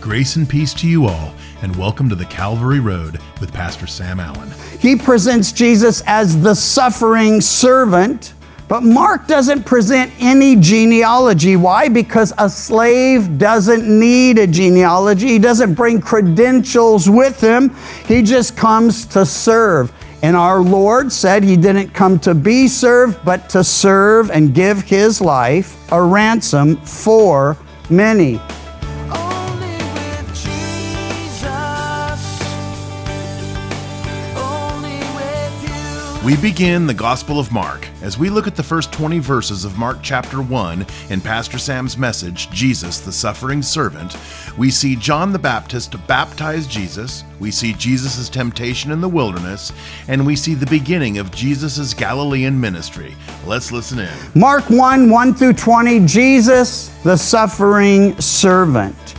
Grace and peace to you all, and welcome to the Calvary Road with Pastor Sam Allen. He presents Jesus as the suffering servant, but Mark doesn't present any genealogy. Why? Because a slave doesn't need a genealogy. He doesn't bring credentials with him. He just comes to serve. And our Lord said he didn't come to be served, but to serve and give his life a ransom for many. We begin the Gospel of Mark as we look at the first 20 verses of Mark chapter 1 in Pastor Sam's message, Jesus, the Suffering Servant. We see John the Baptist baptize Jesus, we see Jesus' temptation in the wilderness, and we see the beginning of Jesus' Galilean ministry. Let's listen in. Mark 1 1 through 20, Jesus, the suffering servant.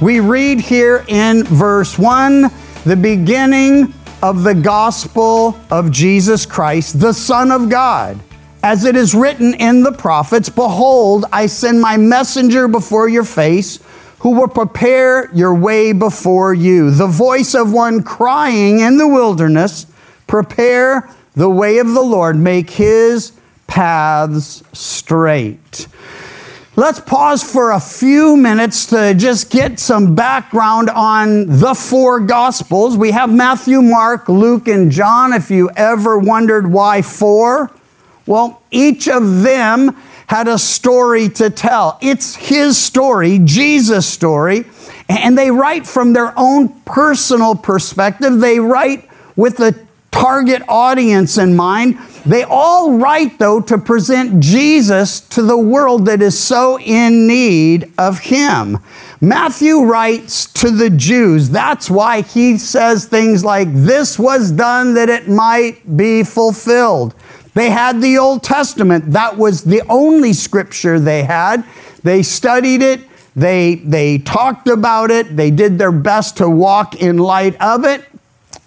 We read here in verse 1 the beginning of the gospel of Jesus Christ, the Son of God. As it is written in the prophets, Behold, I send my messenger before your face, who will prepare your way before you. The voice of one crying in the wilderness, Prepare the way of the Lord, make his paths straight. Let's pause for a few minutes to just get some background on the four Gospels. We have Matthew, Mark, Luke, and John. If you ever wondered why four, well, each of them had a story to tell. It's his story, Jesus' story, and they write from their own personal perspective. They write with a target audience in mind. They all write, though, to present Jesus to the world that is so in need of him. Matthew writes to the Jews. That's why he says things like, This was done that it might be fulfilled. They had the Old Testament. That was the only scripture they had. They studied it. They, they talked about it. They did their best to walk in light of it.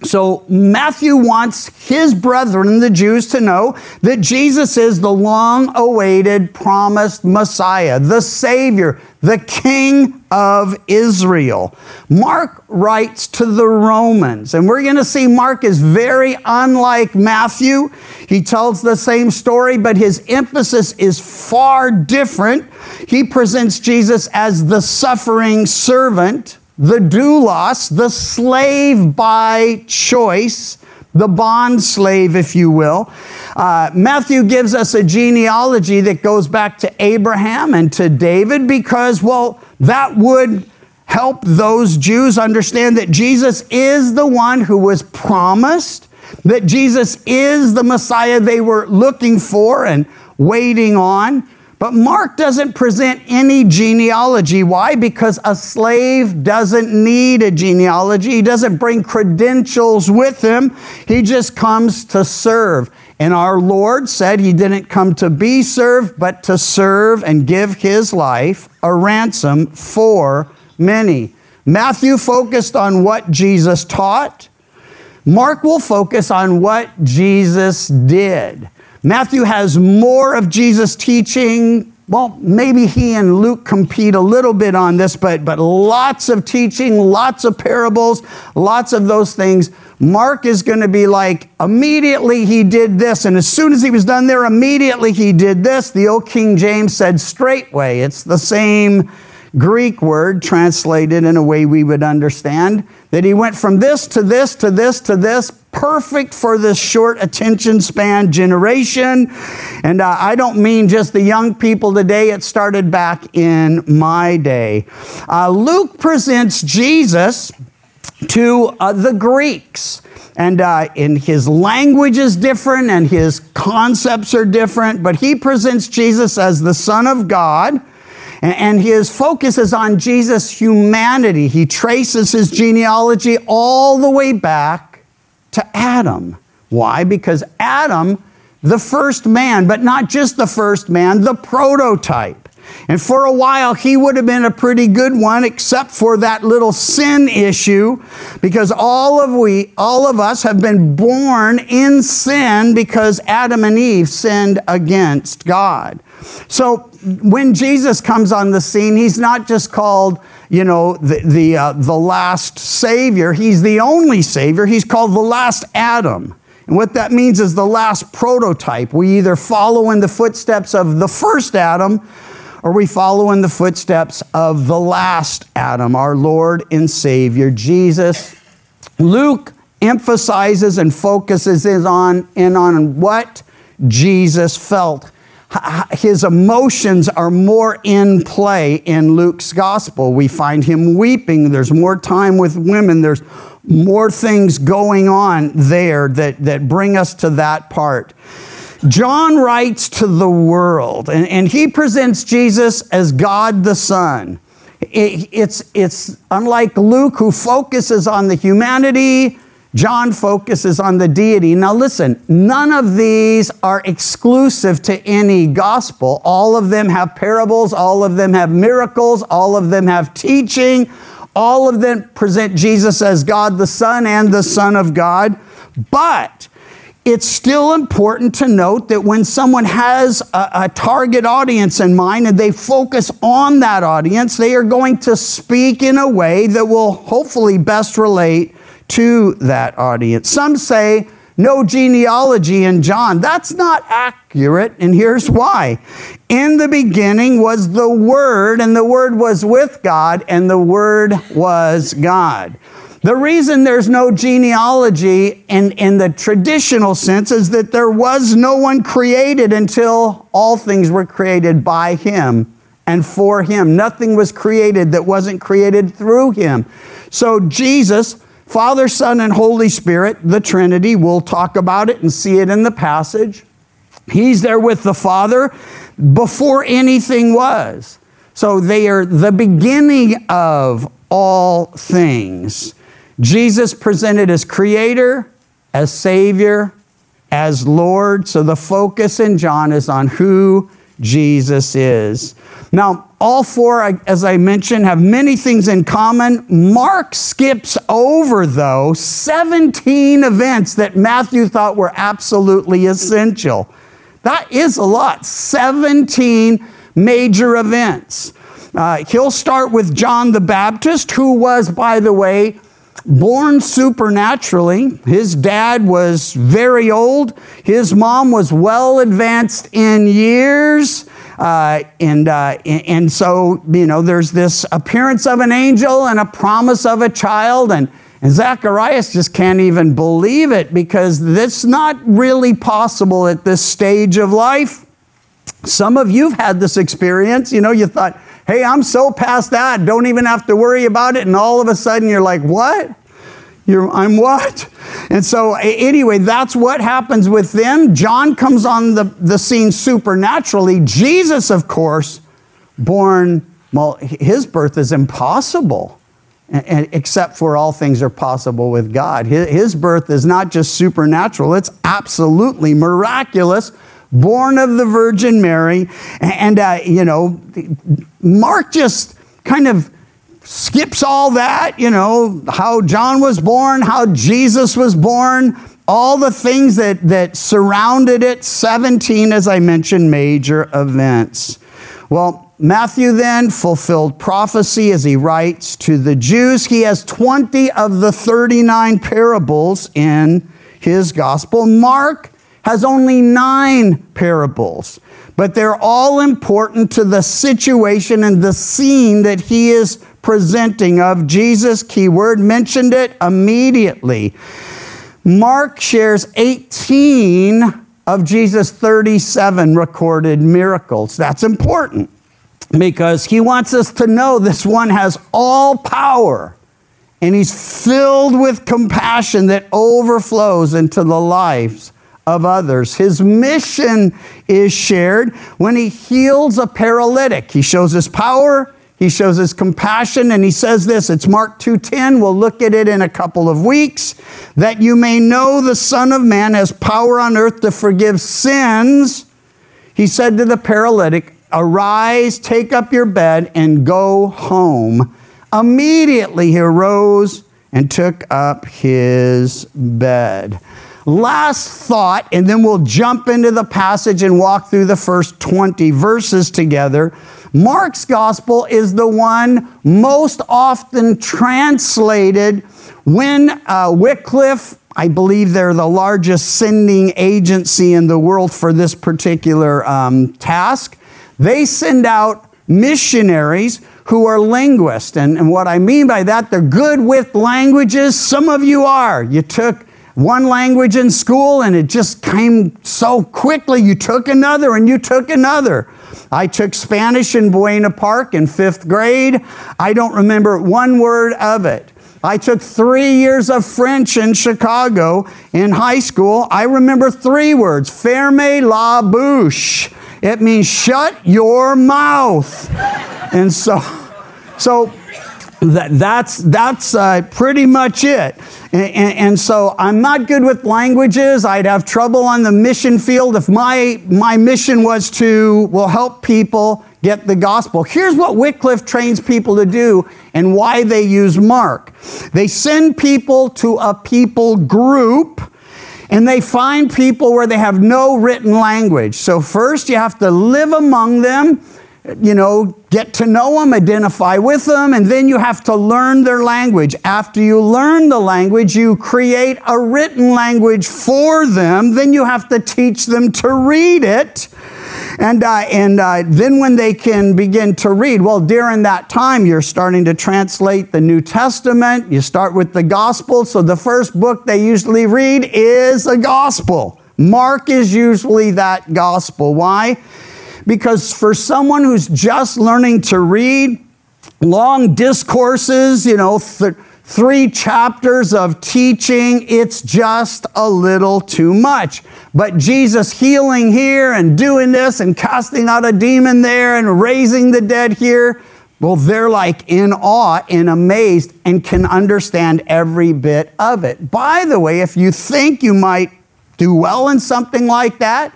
So Matthew wants his brethren, the Jews, to know that Jesus is the long awaited promised Messiah, the Savior, the King of Israel. Mark writes to the Romans, and we're going to see Mark is very unlike Matthew. He tells the same story, but his emphasis is far different. He presents Jesus as the suffering servant the doulos, the slave by choice, the bond slave, if you will. Uh, Matthew gives us a genealogy that goes back to Abraham and to David because, well, that would help those Jews understand that Jesus is the one who was promised, that Jesus is the Messiah they were looking for and waiting on. But Mark doesn't present any genealogy. Why? Because a slave doesn't need a genealogy. He doesn't bring credentials with him. He just comes to serve. And our Lord said he didn't come to be served, but to serve and give his life a ransom for many. Matthew focused on what Jesus taught. Mark will focus on what Jesus did. Matthew has more of Jesus' teaching. Well, maybe he and Luke compete a little bit on this, but, but lots of teaching, lots of parables, lots of those things. Mark is going to be like, immediately he did this, and as soon as he was done there, immediately he did this. The old King James said straightway. It's the same Greek word translated in a way we would understand. That he went from this to this to this to this, perfect for this short attention span generation. And uh, I don't mean just the young people today, it started back in my day. Uh, Luke presents Jesus to uh, the Greeks. And uh, in his language is different and his concepts are different, but he presents Jesus as the Son of God. And his focus is on Jesus' humanity. He traces his genealogy all the way back to Adam. Why? Because Adam, the first man, but not just the first man, the prototype. And for a while, he would have been a pretty good one, except for that little sin issue, because all of we, all of us have been born in sin because Adam and Eve sinned against God. So when Jesus comes on the scene, he's not just called, you know, the, the, uh, the last Savior, he's the only Savior. He's called the last Adam. And what that means is the last prototype. We either follow in the footsteps of the first Adam or we follow in the footsteps of the last Adam, our Lord and Savior, Jesus. Luke emphasizes and focuses in on, in on what Jesus felt. His emotions are more in play in Luke's gospel. We find him weeping. There's more time with women. There's more things going on there that, that bring us to that part. John writes to the world, and, and he presents Jesus as God the Son. It, it's, it's unlike Luke, who focuses on the humanity, John focuses on the deity. Now, listen, none of these are exclusive to any gospel. All of them have parables, all of them have miracles, all of them have teaching, all of them present Jesus as God the Son and the Son of God. But it's still important to note that when someone has a, a, target audience in mind and they focus on that audience, they are going to speak in a way that will hopefully best relate to that audience. Some say no genealogy in John. That's not accurate, and here's why. In the beginning was the Word, and the Word was with God, and the Word was God. The reason there's no genealogy in, in the traditional sense is that there was no one created until all things were created by Him and for Him. Nothing was created that wasn't created through Him. So Jesus, Father, Son, and Holy Spirit, the Trinity, we'll talk about it and see it in the passage. He's there with the Father before anything was. So they are the beginning of all things. Jesus presented as creator, as savior, as Lord. So the focus in John is on who Jesus is. Now, all four, as I mentioned, have many things in common. Mark skips over, though, 17 events that Matthew thought were absolutely essential. That is a lot. 17 major events. Uh, he'll start with John the Baptist, who was, by the way, born supernaturally. His dad was very old. His mom was well advanced in years. Uh, and, uh, and so, you know, there's this appearance of an angel and a promise of a child. And, and Zacharias just can't even believe it because that's not really possible at this stage of life. Some of you've had this experience. You know, you thought, hey, I'm so past that, don't even have to worry about it. And all of a sudden you're like, what? You're, I'm what? And so, anyway, that's what happens with them. John comes on the, the scene supernaturally. Jesus, of course, born, well, his birth is impossible, And, except for all things are possible with God. His birth is not just supernatural, it's absolutely miraculous born of the Virgin Mary. And, uh, you know, Mark just kind of skips all that, you know, how John was born, how Jesus was born, all the things that, that surrounded it. 17, as I mentioned, major events. Well, Matthew then fulfilled prophecy as he writes to the Jews. He has 20 of the 39 parables in his gospel. Mark has only nine parables, but they're all important to the situation and the scene that he is presenting of Jesus. Keyword mentioned it immediately. Mark shares 18 of Jesus' 37 recorded miracles. That's important because he wants us to know this one has all power and he's filled with compassion that overflows into the lives of others. His mission is shared when he heals a paralytic. He shows his power, he shows his compassion, and he says this. It's Mark 2:10. We'll look at it in a couple of weeks. That you may know the Son of Man has power on earth to forgive sins. he said to the paralytic, Arise, take up your bed, and go home. Immediately he arose and took up his bed. Last thought, and then we'll jump into the passage and walk through the first 20 verses together. Mark's gospel is the one most often translated when uh, Wycliffe, I believe they're the largest sending agency in the world for this particular um, task, they send out missionaries who are linguists. And, and what I mean by that, they're good with languages. Some of you are. You took one language in school and it just came so quickly. You took another and you took another. I took Spanish in Buena Park in fifth grade. I don't remember one word of it. I took three years of French in Chicago in high school. I remember three words ferme la bouche. It means shut your mouth. And so, so that, that's, that's uh, pretty much it. And, and, and, so I'm not good with languages. I'd have trouble on the mission field if my, my mission was to, well, help people get the gospel. Here's what Wycliffe trains people to do and why they use Mark. They send people to a people group and they find people where they have no written language. So first you have to live among them you know, get to know them, identify with them, and then you have to learn their language. After you learn the language, you create a written language for them. Then you have to teach them to read it. And, uh, and uh, then when they can begin to read, well, during that time, you're starting to translate the New Testament. You start with the gospel. So the first book they usually read is a gospel. Mark is usually that gospel. Why? Because for someone who's just learning to read, long discourses, you know, th- three chapters of teaching, it's just a little too much. But Jesus healing here and doing this and casting out a demon there and raising the dead here, well, they're like in awe and amazed and can understand every bit of it. By the way, if you think you might do well in something like that,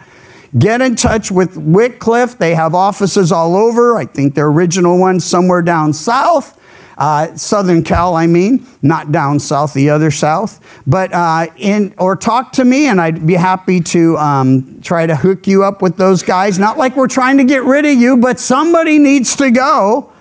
Get in touch with Wycliffe. They have offices all over. I think their original one somewhere down south. Uh, Southern Cal, I mean, not down south, the other south. But uh, in or talk to me, and I'd be happy to um, try to hook you up with those guys. Not like we're trying to get rid of you, but somebody needs to go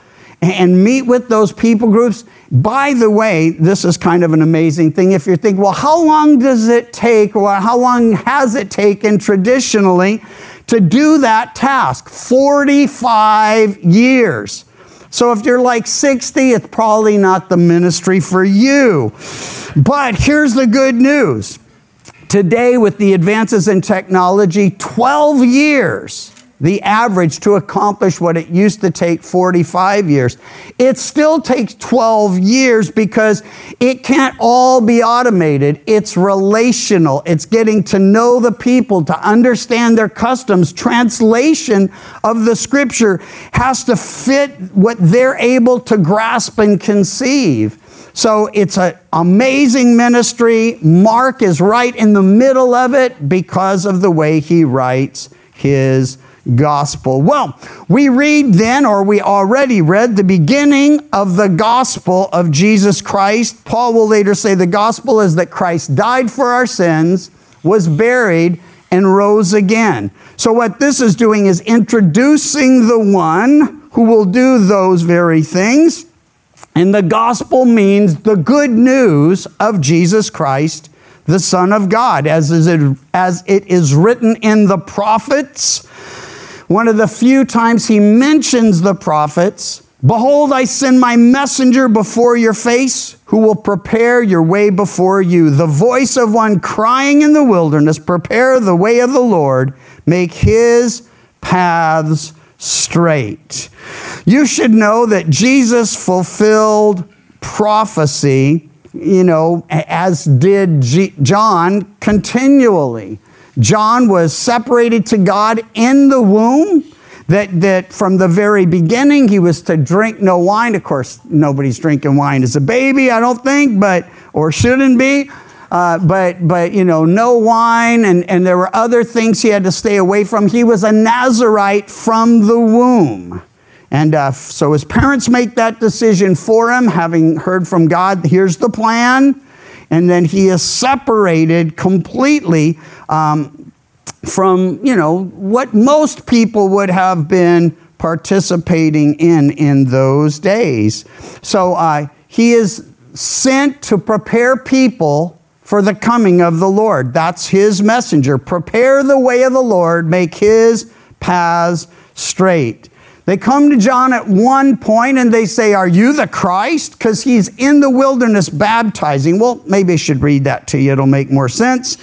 and meet with those people groups. By the way, this is kind of an amazing thing. If you think, well, how long does it take, or how long has it taken traditionally to do that task? 45 years. So if you're like 60, it's probably not the ministry for you. But here's the good news. Today, with the advances in technology, 12 years the average to accomplish what it used to take 45 years. It still takes 12 years because it can't all be automated. It's relational. It's getting to know the people, to understand their customs. Translation of the scripture has to fit what they're able to grasp and conceive. So it's an amazing ministry. Mark is right in the middle of it because of the way he writes his gospel. Well, we read then, or we already read, the beginning of the gospel of Jesus Christ. Paul will later say the gospel is that Christ died for our sins, was buried, and rose again. So, what this is doing is introducing the one who will do those very things. And the gospel means the good news of Jesus Christ, the Son of God, as, is it, as it is written in the prophets one of the few times he mentions the prophets. Behold, I send my messenger before your face, who will prepare your way before you. The voice of one crying in the wilderness, prepare the way of the Lord, make his paths straight. You should know that Jesus fulfilled prophecy, you know, as did G- John continually. John was separated to God in the womb. That, that from the very beginning he was to drink no wine. Of course, nobody's drinking wine as a baby, I don't think, but, or shouldn't be. uh, but, but, you know, no wine, and, and there were other things he had to stay away from. He was a Nazarite from the womb. And uh, so his parents make that decision for him, having heard from God, here's the plan. And then he is separated completely um, from, you know, what most people would have been participating in in those days. So uh, he is sent to prepare people for the coming of the Lord. That's his messenger. Prepare the way of the Lord, make his paths straight. They come to John at one point and they say, Are you the Christ? Because he's in the wilderness baptizing. Well, maybe I should read that to you, it'll make more sense.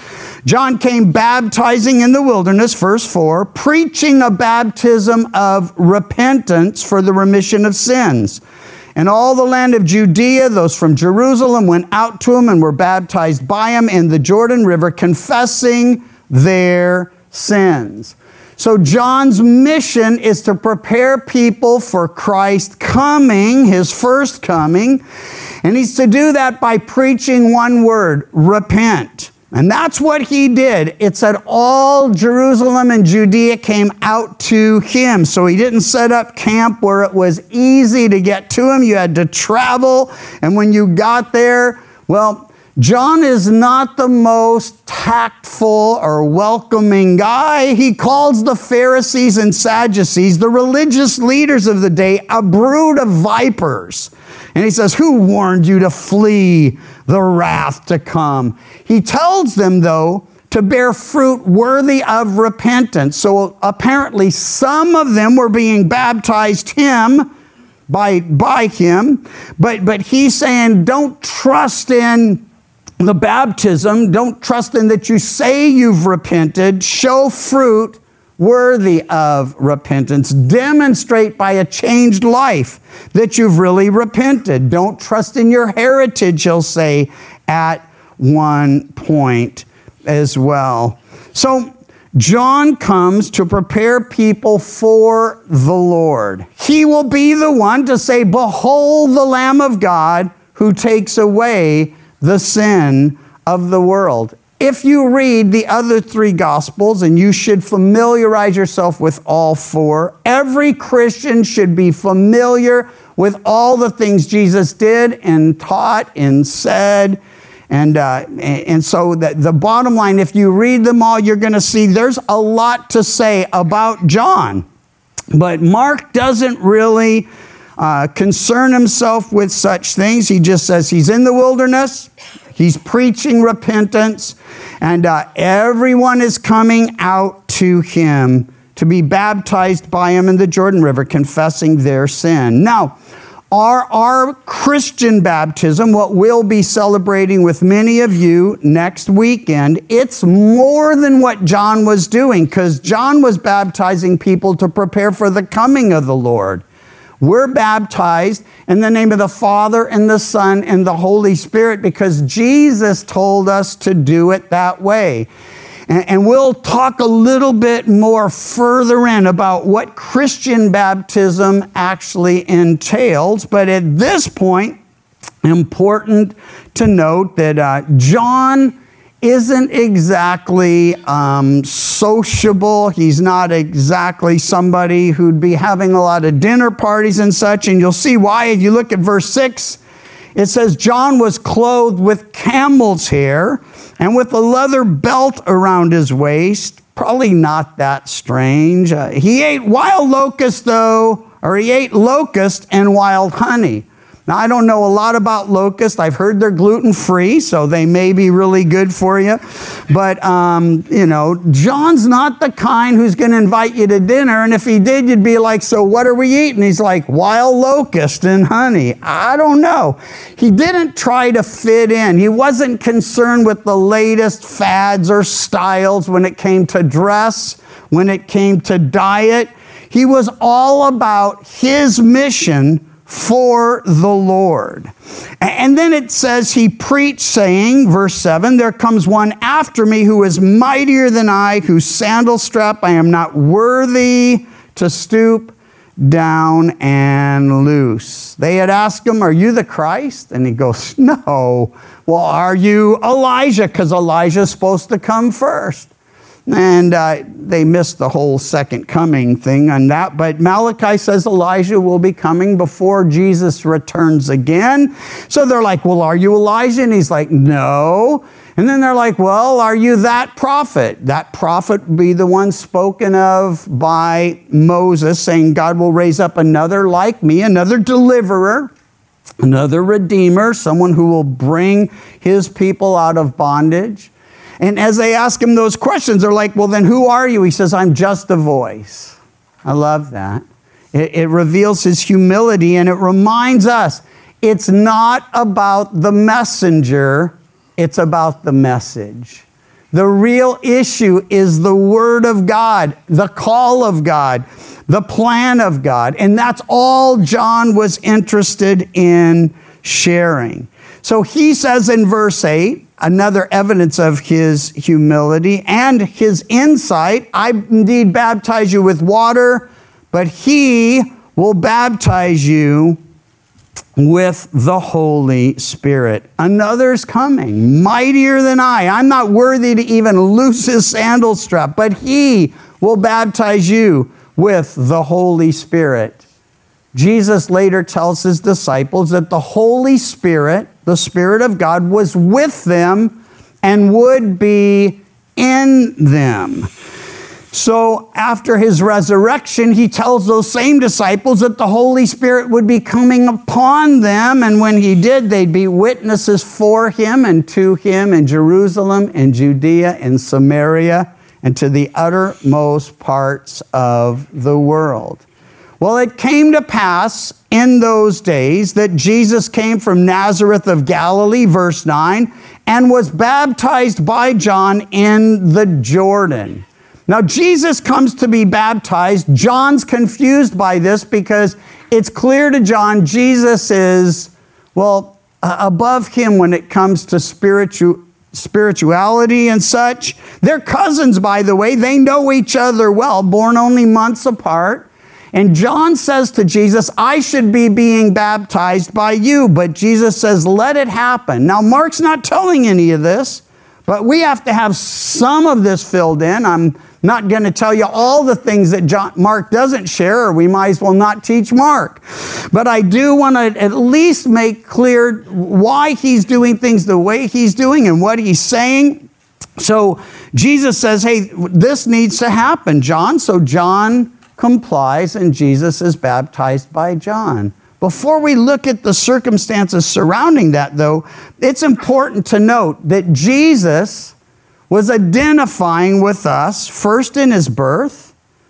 John came baptizing in the wilderness, verse 4, preaching a baptism of repentance for the remission of sins. And all the land of Judea, those from Jerusalem, went out to him and were baptized by him in the Jordan River, confessing their sins. So, John's mission is to prepare people for Christ coming, his first coming. And he's to do that by preaching one word repent. And that's what he did. It said all Jerusalem and Judea came out to him. So he didn't set up camp where it was easy to get to him. You had to travel. And when you got there, well, John is not the most tactful or welcoming guy. He calls the Pharisees and Sadducees, the religious leaders of the day, a brood of vipers. And he says, Who warned you to flee the wrath to come? He tells them, though, to bear fruit worthy of repentance. So apparently, some of them were being baptized him by, by him, but, but he's saying, Don't trust in the baptism, don't trust in that you say you've repented, show fruit worthy of repentance. Demonstrate by a changed life that you've really repented. Don't trust in your heritage, he'll say at one point as well. So, John comes to prepare people for the Lord. He will be the one to say, Behold the Lamb of God who takes away the sin of the world. If you read the other three Gospels, and you should familiarize yourself with all four, every Christian should be familiar with all the things Jesus did and taught and said. And, uh, and so the, the bottom line, if you read them all, you're going to see there's a lot to say about John. But Mark doesn't really uh, concern himself with such things. He just says he's in the wilderness, he's preaching repentance, and uh, everyone is coming out to him to be baptized by him in the Jordan River, confessing their sin. Now, our, our Christian baptism, what we'll be celebrating with many of you next weekend, it's more than what John was doing because John was baptizing people to prepare for the coming of the Lord. We're baptized in the name of the Father and the Son and the Holy Spirit because Jesus told us to do it that way. And, we'll talk a little bit more further in about what Christian baptism actually entails. But at this point, important to note that uh, John isn't exactly um, sociable. He's not exactly somebody who'd be having a lot of dinner parties and such. And you'll see why if you look at verse 6. It says, John was clothed with camel's hair and with a leather belt around his waist. Probably not that strange. Uh, he ate wild locust, though, or he ate locust and wild honey. Now, I don't know a lot about locust. I've heard they're gluten free, so they may be really good for you. But, um, you know, John's not the kind who's going to invite you to dinner. And if he did, you'd be like, So what are we eating? He's like, Wild locust and honey. I don't know. He didn't try to fit in, he wasn't concerned with the latest fads or styles when it came to dress, when it came to diet. He was all about his mission for the Lord. And then it says, He preached, saying, verse 7, There comes one after me who is mightier than I, whose sandal strap I am not worthy to stoop down and loose. They had asked him, Are you the Christ? And he goes, No. Well, are you Elijah? Because Elijah's supposed to come first. And uh, they missed the whole second coming thing on that. But Malachi says Elijah will be coming before Jesus returns again. So they're like, Well, are you Elijah? And he's like, No. And then they're like, Well, are you that prophet? That prophet would be the one spoken of by Moses, saying, God will raise up another like me, another deliverer another redeemer, someone who will bring his people out of bondage. And as they ask him those questions, they're like, Well, then who are you? He says, I'm just a voice. I love that. It, it reveals his humility and it reminds us it's not about the messenger, it's about the message. The real issue is the Word of God, the call of God, the plan of God. And that's all John was interested in sharing. So he says in verse 8, another evidence of his humility and his insight I indeed baptize you with water, but he will baptize you with the Holy Spirit. Another's coming, mightier than I. I'm not worthy to even loose his sandal strap, but he will baptize you with the Holy Spirit. Jesus later tells his disciples that the Holy Spirit, the Spirit of God, was with them and would be in them. So after his resurrection, he tells those same disciples that the Holy Spirit would be coming upon them. And when he did, they'd be witnesses for him and to him in Jerusalem and Judea and Samaria and to the uttermost parts of the world. Well, it came to pass in those days that Jesus came from Nazareth of Galilee, verse 9, and was baptized by John in the Jordan. Now, Jesus comes to be baptized. John's confused by this because it's clear to John Jesus is, well, above him when it comes to spiritual, spirituality and such. They're cousins, by the way. They know each other well, born only months apart. And John says to Jesus, I should be being baptized by you. But Jesus says, let it happen. Now, Mark's not telling any of this, but we have to have some of this filled in. I'm not going to tell you all the things that John, Mark doesn't share, or we might as well not teach Mark. But I do want to at least make clear why he's doing things the way he's doing and what he's saying. So Jesus says, Hey, this needs to happen, John. So John complies, and Jesus is baptized by John. Before we look at the circumstances surrounding that, though, it's important to note that Jesus was identifying with us first in his birth,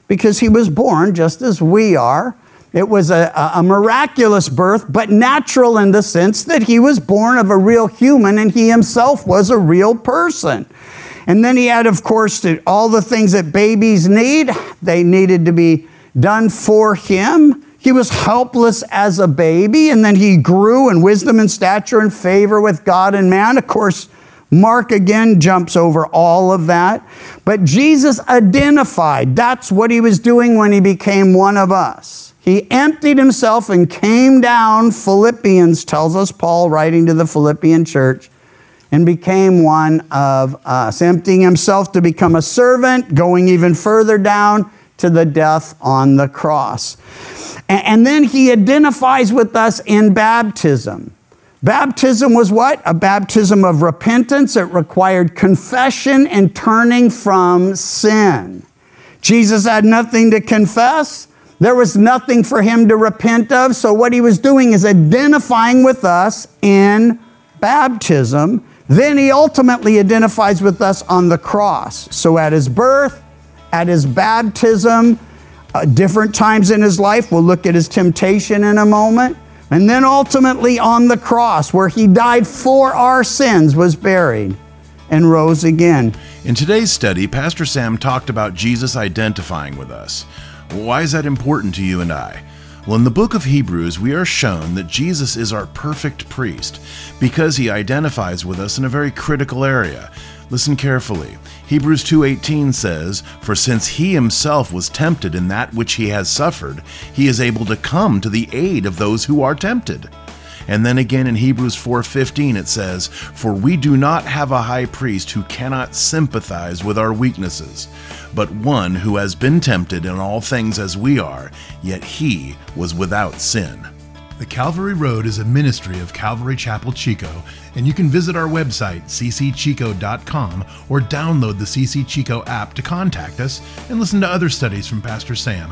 because he was born just as we are. It was a, a, miraculous birth, but natural in the sense that he was born of a real human and he himself was a real person. And then he had, of course, all the things that babies need. They needed to be done for him. He was helpless as a baby, and then he grew in wisdom and stature and favor with God and man. Of course, Mark again jumps over all of that. But Jesus identified that's what he was doing when he became one of us. He emptied himself and came down, Philippians tells us, Paul writing to the Philippian church, and became one of us, emptying himself to become a servant, going even further down to the death on the cross. And then he identifies with us in baptism. Baptism was what? A baptism of repentance. It required confession and turning from sin. Jesus had nothing to confess. There was nothing for him to repent of. So, what he was doing is identifying with us in baptism. Then he ultimately identifies with us on the cross. So, at his birth, at his baptism, uh, different times in his life, we'll look at his temptation in a moment. And then ultimately on the cross, where he died for our sins, was buried and rose again. In today's study, Pastor Sam talked about Jesus identifying with us. Why is that important to you and I? Well, in the book of Hebrews, we are shown that Jesus is our perfect priest because he identifies with us in a very critical area. Listen carefully. Hebrews 2:18 says, "For since he himself was tempted in that which he has suffered, he is able to come to the aid of those who are tempted." And then again in Hebrews 4:15 it says, "For we do not have a high priest who cannot sympathize with our weaknesses, but one who has been tempted in all things as we are, yet he was without sin." The Calvary Road is a ministry of Calvary Chapel Chico, and you can visit our website, ccchico.com, or download the CC Chico app to contact us and listen to other studies from Pastor Sam.